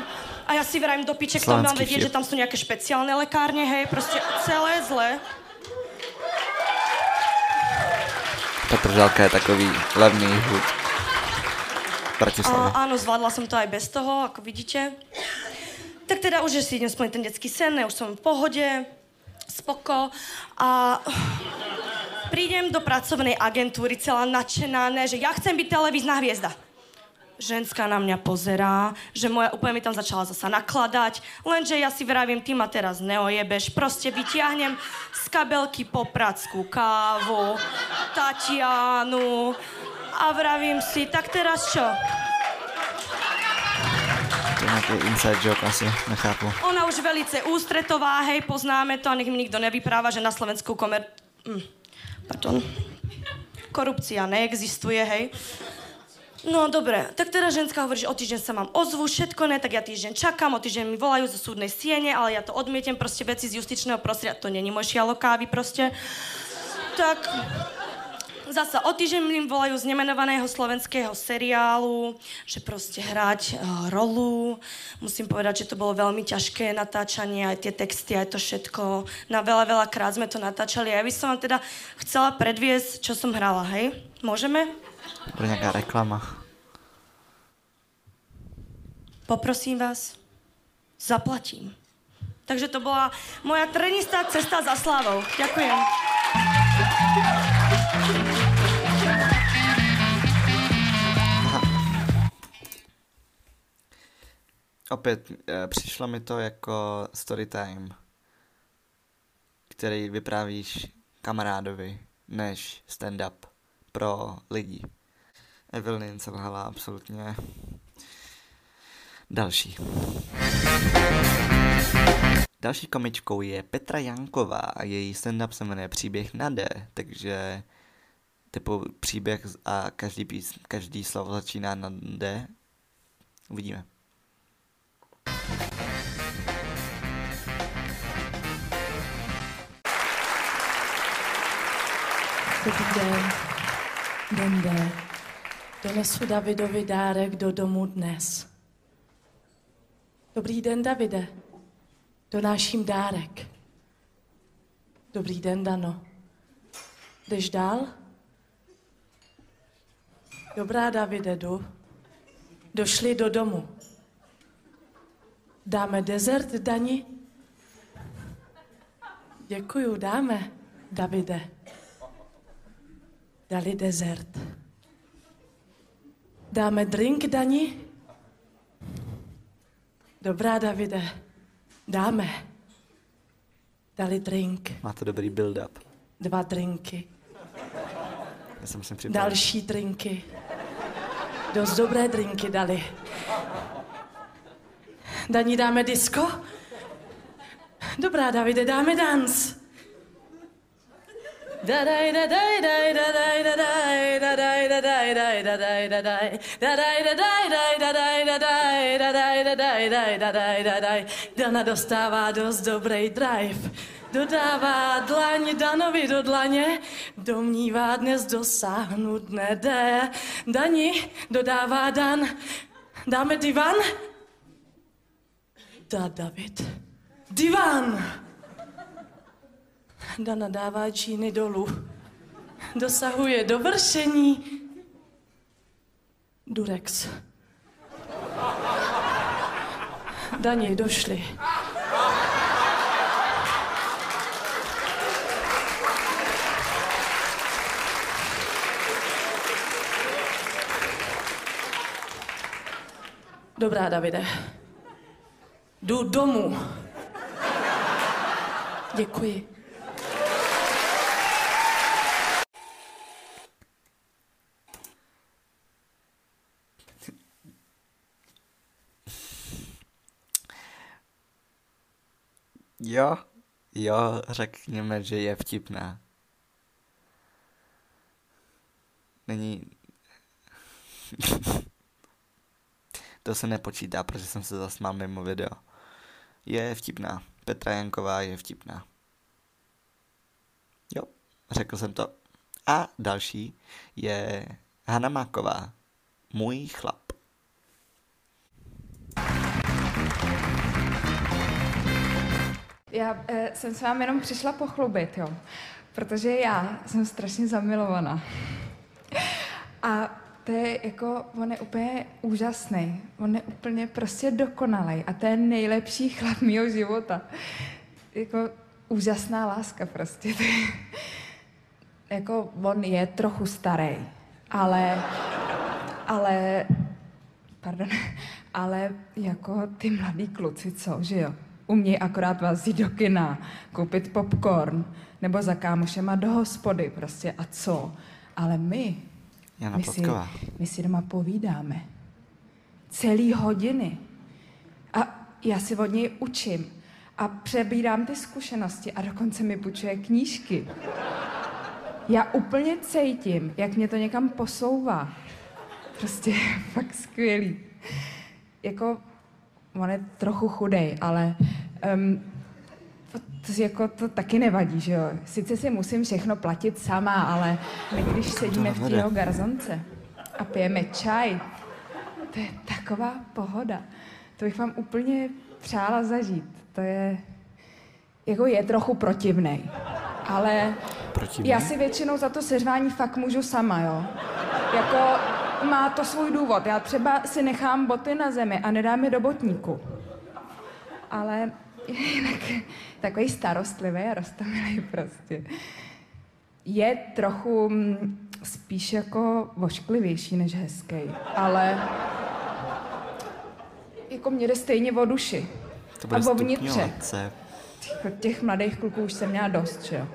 [SPEAKER 9] a ja si vravím do piček, to mám vedieť, že tam sú nejaké špeciálne lekárne, hej, proste celé zle.
[SPEAKER 1] Petržalka je takový levný hud.
[SPEAKER 9] A, áno, zvládla som to aj bez toho, ako vidíte. Tak teda už si idem splniť ten detský sen, ne, už som v pohode, spoko a prídem do pracovnej agentúry celá nadšená, ne, že ja chcem byť televízna hviezda. Ženská na mňa pozerá, že moja úplne mi tam začala zasa nakladať, lenže ja si vravím, ty ma teraz neojebeš, proste vytiahnem z kabelky poprackú kávu, Tatianu a vravím si, tak teraz čo?
[SPEAKER 1] Nějaký inside joke asi, nechápu.
[SPEAKER 9] Ona už velice ústretová, hej, poznáme to a nech mi nikdo nevypráva, že na Slovensku komer... Hm, pardon. Korupcia neexistuje, hej. No dobre, tak teda ženská hovorí, že o týždeň sa mám ozvu, všetko ne, tak ja týždeň čakám, o týždeň mi volajú zo súdnej siene, ale ja to odmietem, proste veci z justičného prostredia, to není môj šialo kávy proste. Tak zasa o týždeň mi volajú z nemenovaného slovenského seriálu, že proste hrať uh, rolu. Musím povedať, že to bolo veľmi ťažké natáčanie, aj tie texty, aj to všetko. Na veľa, veľa krát sme to natáčali. A ja by som vám teda chcela predviesť, čo som hrala, hej? Môžeme?
[SPEAKER 1] Bude nejaká reklama.
[SPEAKER 9] Poprosím vás, zaplatím. Takže to bola moja trenistá cesta za slávou. Ďakujem.
[SPEAKER 1] Opět e, přišlo mi to jako story time, který vyprávíš kamarádovi než stand-up pro lidi. Evelyn se lhala absolutně další. Další komičkou je Petra Janková a její stand-up se jmenuje Příběh na D, takže typu příběh a každý, pís, každý slovo začíná na D. Uvidíme.
[SPEAKER 5] Dobrý den. Den. Donesu Davidovi dárek do domu dnes. Dobrý den, Davide. Donáším dárek. Dobrý den, Dano. Jdeš dál? Dobrá, Davide, jdu. Došli do domu. Dáme dezert, Dani? Děkuju, dáme, Davide. Dali dezert.
[SPEAKER 10] Dáme drink, Dani? Dobrá, Davide. Dáme. Dali drink.
[SPEAKER 1] Má to dobrý build-up.
[SPEAKER 10] Dva drinky.
[SPEAKER 1] Já jsem připravil.
[SPEAKER 10] Další drinky. Dost dobré drinky dali. Daní dáme disco? Dobrá, Davide, dáme dans. Dana dostává dost dobrý drive. Dodává dlaň Danovi do dlaně, domnívá dnes dosáhnout nede. Dani dodává Dan, dáme divan? Dá David. Divan! Dana dává číny dolů. Dosahuje dovršení. Durex. Daně došli. Dobrá, Davide. Jdu domů. Děkuji.
[SPEAKER 1] Jo, jo, řekněme, že je vtipná. Není... to se nepočítá, protože jsem se zasmál mimo video. Je vtipná. Petra Janková je vtipná. Jo, řekl jsem to. A další je Hana Máková. Můj chlap.
[SPEAKER 11] Já eh, jsem s vámi jenom přišla pochlubit, jo. Protože já jsem strašně zamilovaná. A to je jako, on je úplně úžasný. On je úplně prostě dokonalý. A to je nejlepší chlap mého života. Jako úžasná láska prostě. jako on je trochu starý, ale, ale, pardon, ale jako ty mladý kluci, co, že jo? Umějí akorát vás jít do kina, koupit popcorn, nebo za kámošema do hospody prostě a co. Ale my,
[SPEAKER 1] Jana
[SPEAKER 11] my si, my si doma povídáme. Celý hodiny. A já si od něj učím. A přebírám ty zkušenosti a dokonce mi půjčuje knížky. Já úplně cítím, jak mě to někam posouvá. Prostě fakt skvělý. Jako, on je trochu chudej, ale um, to, jako, to taky nevadí, že jo. Sice si musím všechno platit sama, ale my když sedíme v té garzonce a pijeme čaj, to je taková pohoda. To bych vám úplně přála zažít. To je, jako je trochu protivnej. Ale
[SPEAKER 1] Protivnej?
[SPEAKER 11] já si většinou za to seřvání fakt můžu sama, jo. Jako má to svůj důvod. Já třeba si nechám boty na zemi a nedám je do botníku. Ale jinak takový starostlivý a roztomilý prostě. Je trochu mm, spíš jako vošklivější než hezký, ale jako mě jde stejně o duši.
[SPEAKER 1] To
[SPEAKER 11] a
[SPEAKER 1] bude
[SPEAKER 11] o vnitře.
[SPEAKER 1] se.
[SPEAKER 11] Těch, těch mladých kluků už jsem měla dost, že jo.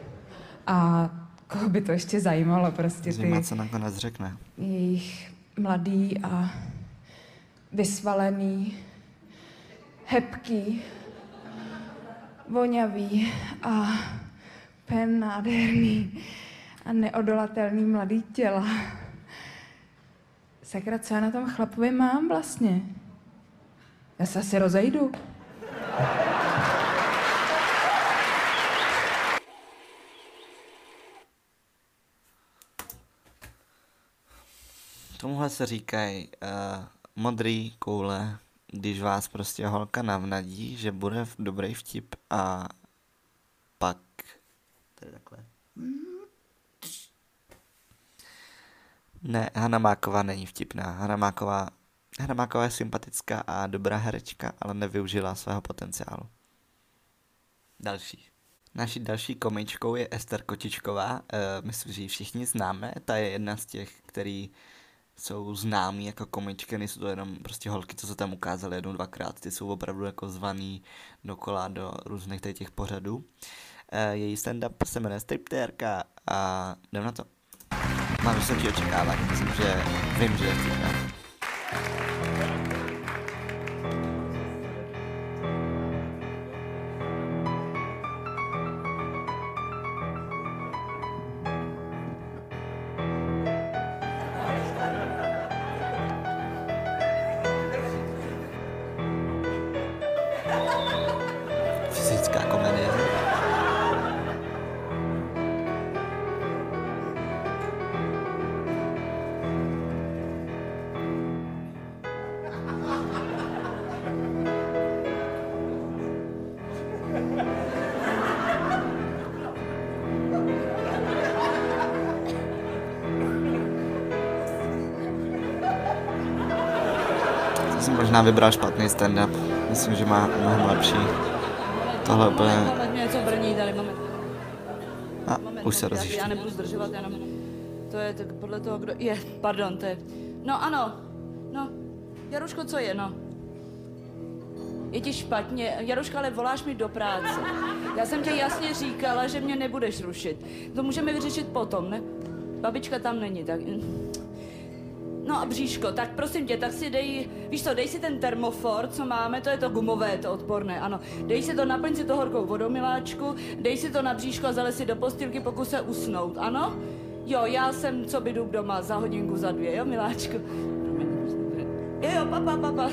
[SPEAKER 11] A koho by to ještě zajímalo, prostě
[SPEAKER 1] Zima,
[SPEAKER 11] ty
[SPEAKER 1] co nakonec řekne.
[SPEAKER 11] jejich mladý a vysvalený, hebký, voňavý a pen nádherný a neodolatelný mladý těla. Sakra, co já na tom chlapovi mám vlastně? Já se asi rozejdu.
[SPEAKER 1] Tomuhle se říkají uh, modrý koule, když vás prostě holka navnadí, že bude v- dobrý vtip a pak je takhle. Ne, Hana Máková není vtipná. Hana Máková, Hana Máková je sympatická a dobrá herečka, ale nevyužila svého potenciálu. Další. Naší další komičkou je Ester Kotičková. Uh, myslím, že ji všichni známe. Ta je jedna z těch, který jsou známí jako komičky, nejsou to jenom prostě holky, co se tam ukázaly jednou, dvakrát, ty jsou opravdu jako zvaný dokola do různých těch pořadů. E, její stand-up se jmenuje Striptérka a jdem na to. Mám vysoké očekávání, myslím, že vím, že je možná vybral špatný stand-up. Myslím, že má mnohem lepší. Tohle úplně...
[SPEAKER 12] Moment, mě něco brní tady, moment.
[SPEAKER 1] A, už se rozjíždí.
[SPEAKER 12] Já nebudu zdržovat, jenom... To je tak podle toho, kdo... Je, pardon, to je... No ano, no. Jaruško, co je, no? Je ti špatně. Jaruška, ale voláš mi do práce. Já jsem ti jasně říkala, že mě nebudeš rušit. To můžeme vyřešit potom, ne? Babička tam není, tak... No a bříško, tak prosím tě, tak si dej, víš co, dej si ten termofor, co máme, to je to gumové, to odporné, ano. Dej si to, naplň si to horkou vodou, miláčku, dej si to na bříško a zalez si do postýlky, pokus se usnout, ano? Jo, já jsem, co by jdu doma, za hodinku, za dvě, jo, miláčku? Jo, jo, papa, papa.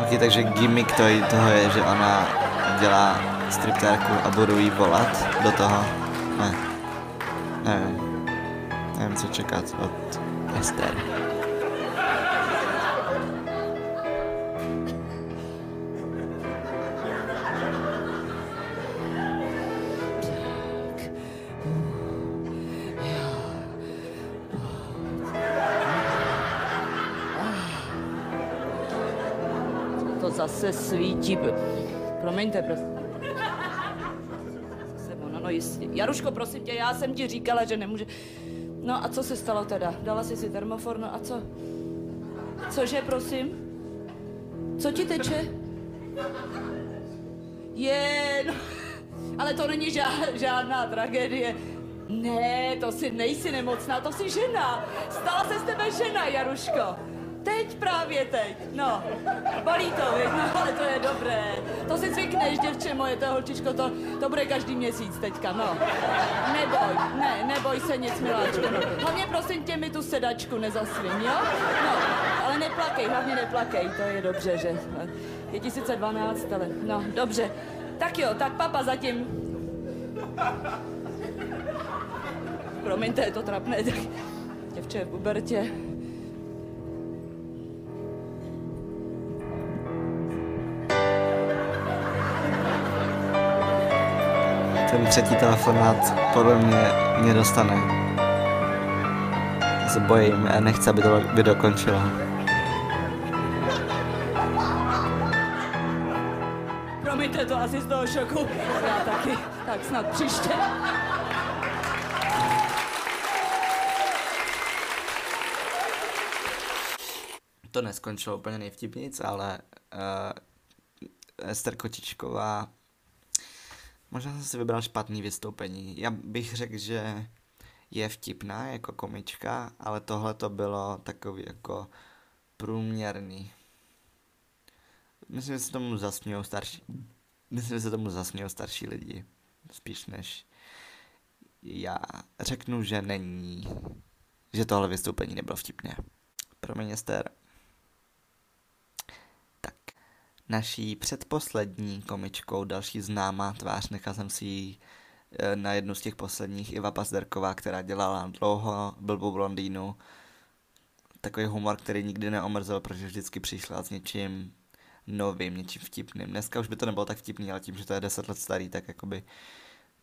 [SPEAKER 1] Ok, takže gimmick toho je, že ona dělá striptérku a budu jí volat do toho. Ne. Nevím. Nevím, co čekat od Ester.
[SPEAKER 12] To zase svítí. Promiňte, prosím jistě. Jaruško, prosím tě, já jsem ti říkala, že nemůže... No a co se stalo teda? Dala jsi si termofor, no a co? Cože, prosím? Co ti teče? Je, no, ale to není žád, žádná tragédie. Ne, to si nejsi nemocná, to jsi žena. Stala se z tebe žena, Jaruško. Teď právě teď, no. Bolí to, víš, no ale to je dobré. To si zvykneš, děvče moje, to holčičko, to, to bude každý měsíc teďka, no. Neboj, ne, neboj se nic, miláčko, no. Hlavně prosím tě mi tu sedačku nezasvím, jo? No, ale neplakej, hlavně neplakej, to je dobře, že je 1012, ale no, dobře. Tak jo, tak papa zatím. Promiňte, je to trapné, tak děvče v.
[SPEAKER 1] třetí telefonát podle mě mě dostane. Já se bojím, já nechci, aby to video končilo.
[SPEAKER 12] Promiňte to asi z toho šoku. Já taky. Tak snad příště.
[SPEAKER 1] To neskončilo úplně nejvtipnic, ale uh, Ester Kočičková Možná jsem si vybral špatný vystoupení. Já bych řekl, že je vtipná jako komička, ale tohle to bylo takový jako průměrný. Myslím, že se tomu zasmějou starší. Myslím, že se tomu zasmějou starší lidi. Spíš než já řeknu, že není. Že tohle vystoupení nebylo vtipné. Promiň, Ester naší předposlední komičkou, další známá tvář, nechal jsem si ji eh, na jednu z těch posledních, Iva Pazderková, která dělala dlouho blbou blondýnu. Takový humor, který nikdy neomrzel, protože vždycky přišla s něčím novým, něčím vtipným. Dneska už by to nebylo tak vtipný, ale tím, že to je 10 let starý, tak jakoby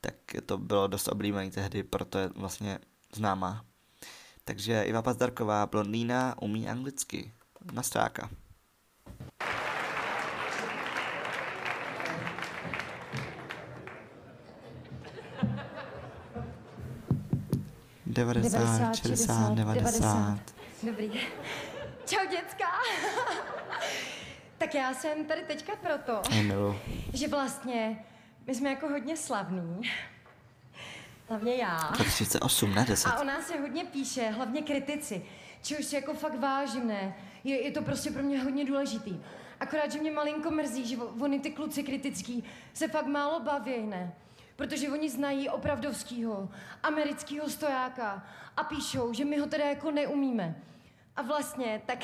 [SPEAKER 1] tak to bylo dost oblíbený tehdy, proto je vlastně známá. Takže Iva Pazdarková, blondýna, umí anglicky. Nastráka. 90, 60, 90. 90.
[SPEAKER 13] Dobrý. Čau, děcka. tak já jsem tady teďka proto,
[SPEAKER 1] Hello.
[SPEAKER 13] že vlastně my jsme jako hodně slavní. Hlavně já.
[SPEAKER 1] Tak 38, ne 10.
[SPEAKER 13] A o nás se hodně píše, hlavně kritici. Či už jako fakt vážné. Je, je to prostě pro mě hodně důležitý. Akorát, že mě malinko mrzí, že oni ty kluci kritický se fakt málo baví, ne? Protože oni znají opravdovskýho, americkýho stojáka a píšou, že my ho teda jako neumíme. A vlastně, tak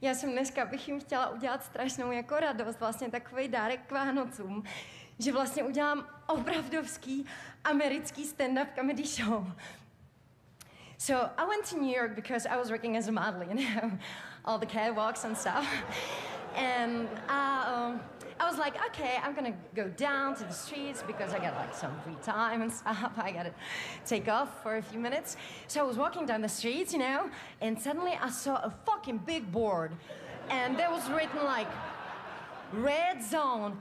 [SPEAKER 13] já jsem dneska bych jim chtěla udělat strašnou jako radost, vlastně takový dárek k Vánocům, že vlastně udělám opravdovský americký stand-up comedy show. So I went to New York because I was working as a model, you know, all the catwalks and stuff. And uh, um, I was like, okay, I'm gonna go down to the streets because I got like some free time and stuff. I gotta take off for a few minutes. So I was walking down the streets, you know, and suddenly I saw a fucking big board. And there was written like, red zone.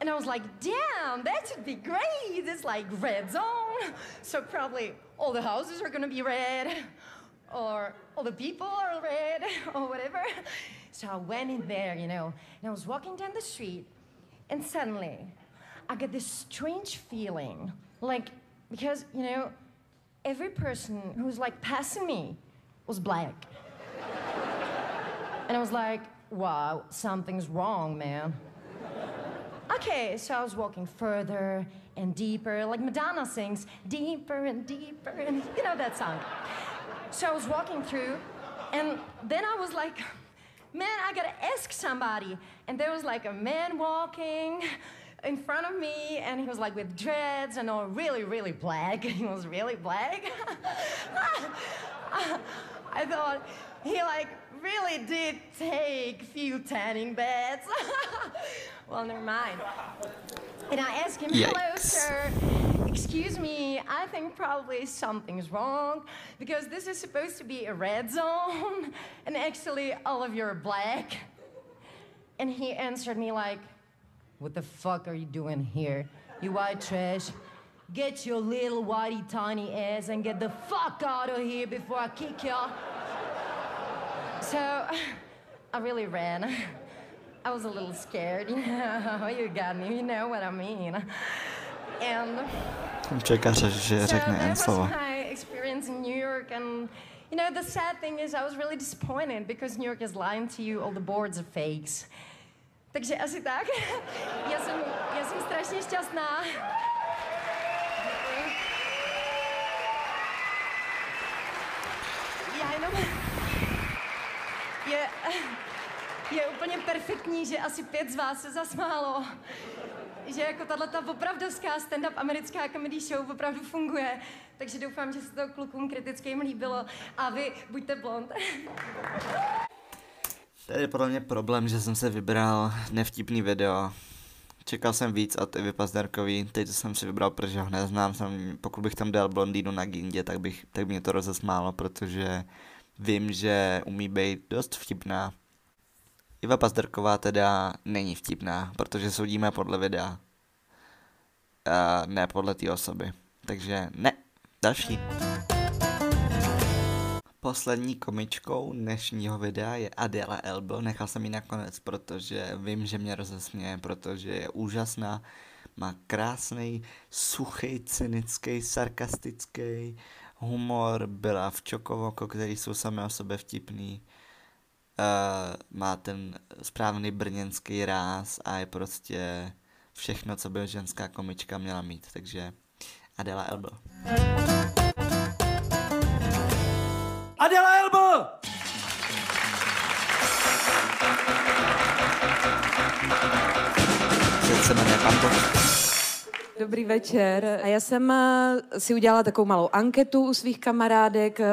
[SPEAKER 13] And I was like, damn, that should be great. It's like red zone. So probably all the houses are gonna be red, or all the people are red, or whatever. So I went in there, you know, and I was walking down the street, and suddenly I get this strange feeling. Like, because, you know, every person who was like passing me was black. And I was like, wow, something's wrong, man. Okay, so I was walking further and deeper, like Madonna sings, deeper and deeper, and you know that song. So I was walking through, and then I was like, man, I gotta ask somebody. And there was like a man walking in front of me, and he was like with dreads and all really, really black. He was really black. I thought he like really did take few tanning beds. well, never mind. And I asked him, hello, sir. Excuse me, I think probably something's wrong because this is supposed to be a red zone, and actually all of you are black. And he answered me like, What the fuck are you doing here? You white trash. Get your little whitey tiny ass and get the fuck out of here before I kick you. So I really ran. I was a little scared, you know. You got me, you know what I mean.
[SPEAKER 1] Čeká, že řekne
[SPEAKER 13] was
[SPEAKER 1] slovo.
[SPEAKER 13] my experience in New York, and you know the sad thing is I was really disappointed because New York is lying to you. All the boards are fakes. Takže asi tak. Já jsem, já jsem strašně šťastná. Já jenom... Je, je úplně perfektní, že asi pět z vás se zasmálo. Že jako tato opravdovská stand-up americká comedy show opravdu funguje. Takže doufám, že se to klukům kritickým líbilo. A vy buďte blond.
[SPEAKER 1] Tady je podle mě problém, že jsem se vybral nevtipný video. Čekal jsem víc od Evy Pazderkový, teď jsem si vybral, protože ho neznám. Jsem, pokud bych tam dal blondýnu na gindě, tak, bych, tak by mě to rozesmálo, protože vím, že umí být dost vtipná. Iva Pazderková teda není vtipná, protože soudíme podle videa. A ne podle té osoby. Takže ne. Další. Poslední komičkou dnešního videa je Adela Elbo. Nechal jsem ji nakonec, protože vím, že mě rozesměje, protože je úžasná. Má krásný, suchý, cynický, sarkastický humor. Byla v Čokovoko, který jsou samé o sobě vtipný. Uh, má ten správný brněnský ráz a je prostě všechno, co by ženská komička měla mít. Takže Adela Elbo.
[SPEAKER 3] Adela Elbo!
[SPEAKER 1] Se jmenuje.
[SPEAKER 14] Dobrý večer. A já jsem eh, si udělala takovou malou anketu u svých kamarádek, eh,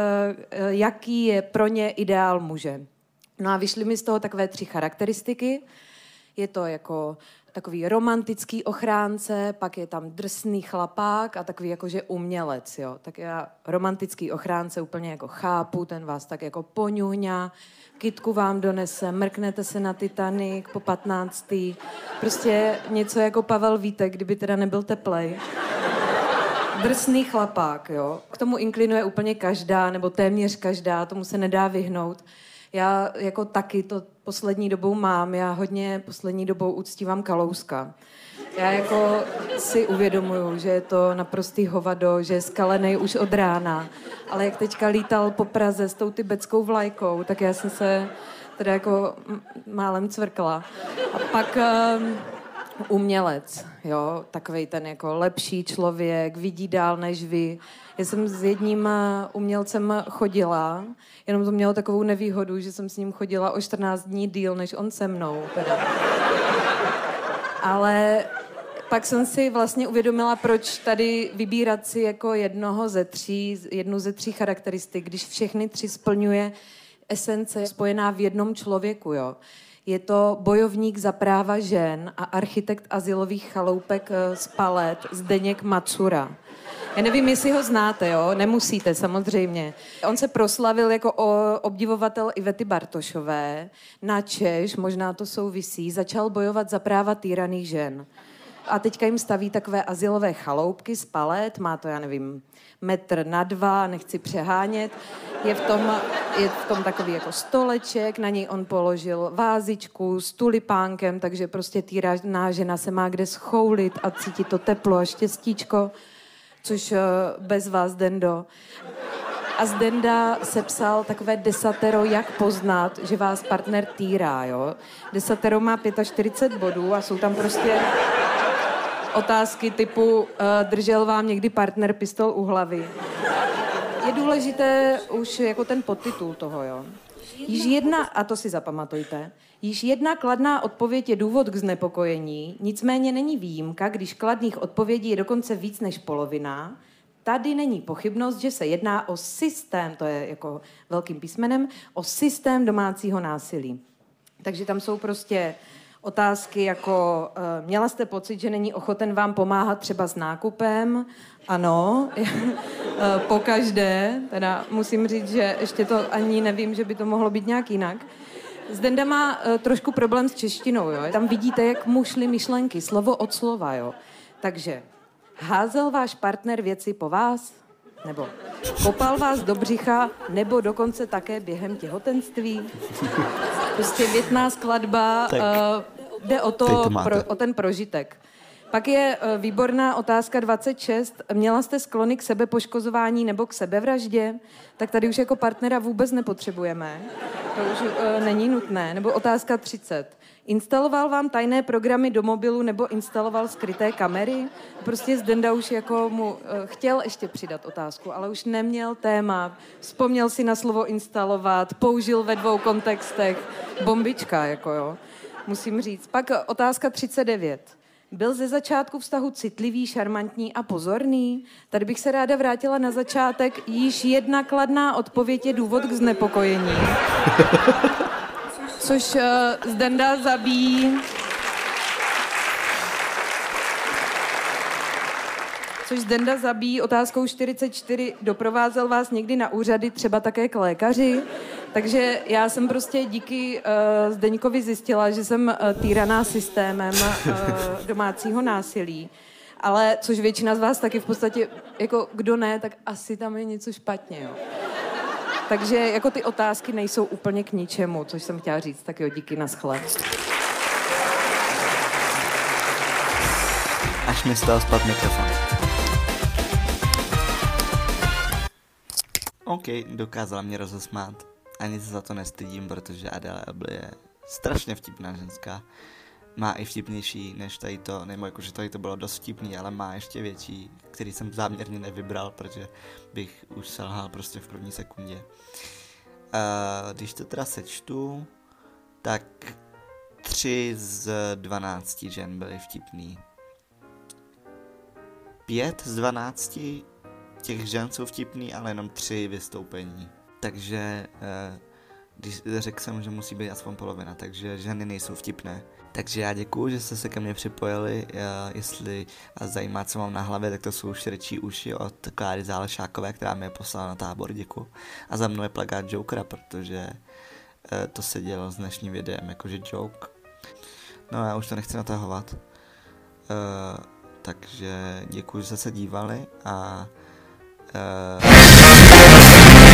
[SPEAKER 14] jaký je pro ně ideál muže. No a vyšly mi z toho takové tři charakteristiky. Je to jako takový romantický ochránce, pak je tam drsný chlapák a takový jakože umělec, jo. Tak já romantický ochránce úplně jako chápu, ten vás tak jako poňuhňa, kitku vám donese, mrknete se na Titanic po 15. Prostě něco jako Pavel Vítek, kdyby teda nebyl teplej. drsný chlapák, jo. K tomu inklinuje úplně každá, nebo téměř každá, tomu se nedá vyhnout. Já jako taky to poslední dobou mám, já hodně poslední dobou uctívám Kalouska. Já jako si uvědomuju, že je to naprostý hovado, že je skalený už od rána, ale jak teďka lítal po Praze s tou tibetskou vlajkou, tak já jsem se teda jako málem cvrkla. A pak um, umělec, jo, takový ten jako lepší člověk, vidí dál než vy. Já jsem s jedním eh, umělcem chodila, jenom to mělo takovou nevýhodu, že jsem s ním chodila o 14 dní díl, než on se mnou. Teda. Ale pak jsem si vlastně uvědomila, proč tady vybírat si jako jednoho ze tří, jednu ze tří charakteristik, když všechny tři splňuje esence spojená v jednom člověku, jo. Je to bojovník za práva žen a architekt asilových chaloupek eh, z Palet Zdeněk Macura. Já nevím, jestli ho znáte, jo? Nemusíte, samozřejmě. On se proslavil jako obdivovatel Ivety Bartošové. Na Češ, možná to souvisí, začal bojovat za práva týraných žen. A teďka jim staví takové asilové chaloupky z palet, má to, já nevím, metr na dva, nechci přehánět. Je v tom, je v tom takový jako stoleček, na něj on položil vázičku s tulipánkem, takže prostě týraná žena se má kde schoulit a cítit to teplo a štěstíčko, což uh, bez vás, Dendo. A z Denda sepsal takové desatero, jak poznat, že vás partner týrá, jo. Desatero má 45 bodů a jsou tam prostě otázky typu uh, držel vám někdy partner pistol u hlavy. Je důležité už jako ten podtitul toho, jo. Již jedna, a to si zapamatujte, již jedna kladná odpověď je důvod k znepokojení, nicméně není výjimka, když kladných odpovědí je dokonce víc než polovina. Tady není pochybnost, že se jedná o systém, to je jako velkým písmenem, o systém domácího násilí. Takže tam jsou prostě otázky jako, uh, měla jste pocit, že není ochoten vám pomáhat třeba s nákupem? Ano, eh, po každé, teda musím říct, že ještě to ani nevím, že by to mohlo být nějak jinak. Zdenda má uh, trošku problém s češtinou, jo? Tam vidíte, jak mu šly myšlenky, slovo od slova, jo? Takže, házel váš partner věci po vás? Nebo kopal vás do břicha, nebo dokonce také během těhotenství? Prostě větná skladba, uh, jde o, to, to pro, o ten prožitek. Pak je uh, výborná otázka 26. Měla jste sklony k sebepoškozování nebo k sebevraždě? Tak tady už jako partnera vůbec nepotřebujeme. To už uh, není nutné. Nebo otázka 30. Instaloval vám tajné programy do mobilu nebo instaloval skryté kamery? Prostě Zdenda už jako mu uh, chtěl ještě přidat otázku, ale už neměl téma. Vzpomněl si na slovo instalovat, použil ve dvou kontextech. Bombička, jako jo. Musím říct. Pak otázka 39. Byl ze začátku vztahu citlivý, šarmantní a pozorný? Tady bych se ráda vrátila na začátek. Již jedna kladná odpověď je důvod k znepokojení. Což uh, Zdenda zabíjí což Zdenda zabíjí otázkou 44. Doprovázel vás někdy na úřady, třeba také k lékaři? Takže já jsem prostě díky uh, Zdeňkovi zjistila, že jsem uh, týraná systémem uh, domácího násilí. Ale což většina z vás taky v podstatě, jako kdo ne, tak asi tam je něco špatně, jo. Takže jako ty otázky nejsou úplně k ničemu, což jsem chtěla říct, tak jo, díky, naschle.
[SPEAKER 1] Až mi stál spad mikrofon. OK, dokázala mě rozesmát. Ani se za to nestydím, protože Adele Abel je strašně vtipná ženská. Má i vtipnější než tady to, nebo jako, že tady to bylo dost vtipný, ale má ještě větší, který jsem záměrně nevybral, protože bych už selhal prostě v první sekundě. Uh, když to teda sečtu, tak tři z dvanácti žen byly vtipný. Pět z dvanácti těch žen jsou vtipný, ale jenom tři vystoupení. Takže uh, když řekl jsem, že musí být aspoň polovina, takže ženy nejsou vtipné. Takže já děkuju, že jste se ke mně připojili. Jestli vás zajímá, co mám na hlavě, tak to jsou širčí uši od Kláry Zálešákové, která mě poslala na tábor, děkuju. A za mnou je plagát Jokera, protože uh, to se dělo s dnešním videem, jakože joke. No já už to nechci natahovat. Uh, takže děkuji, že jste se dívali a uh,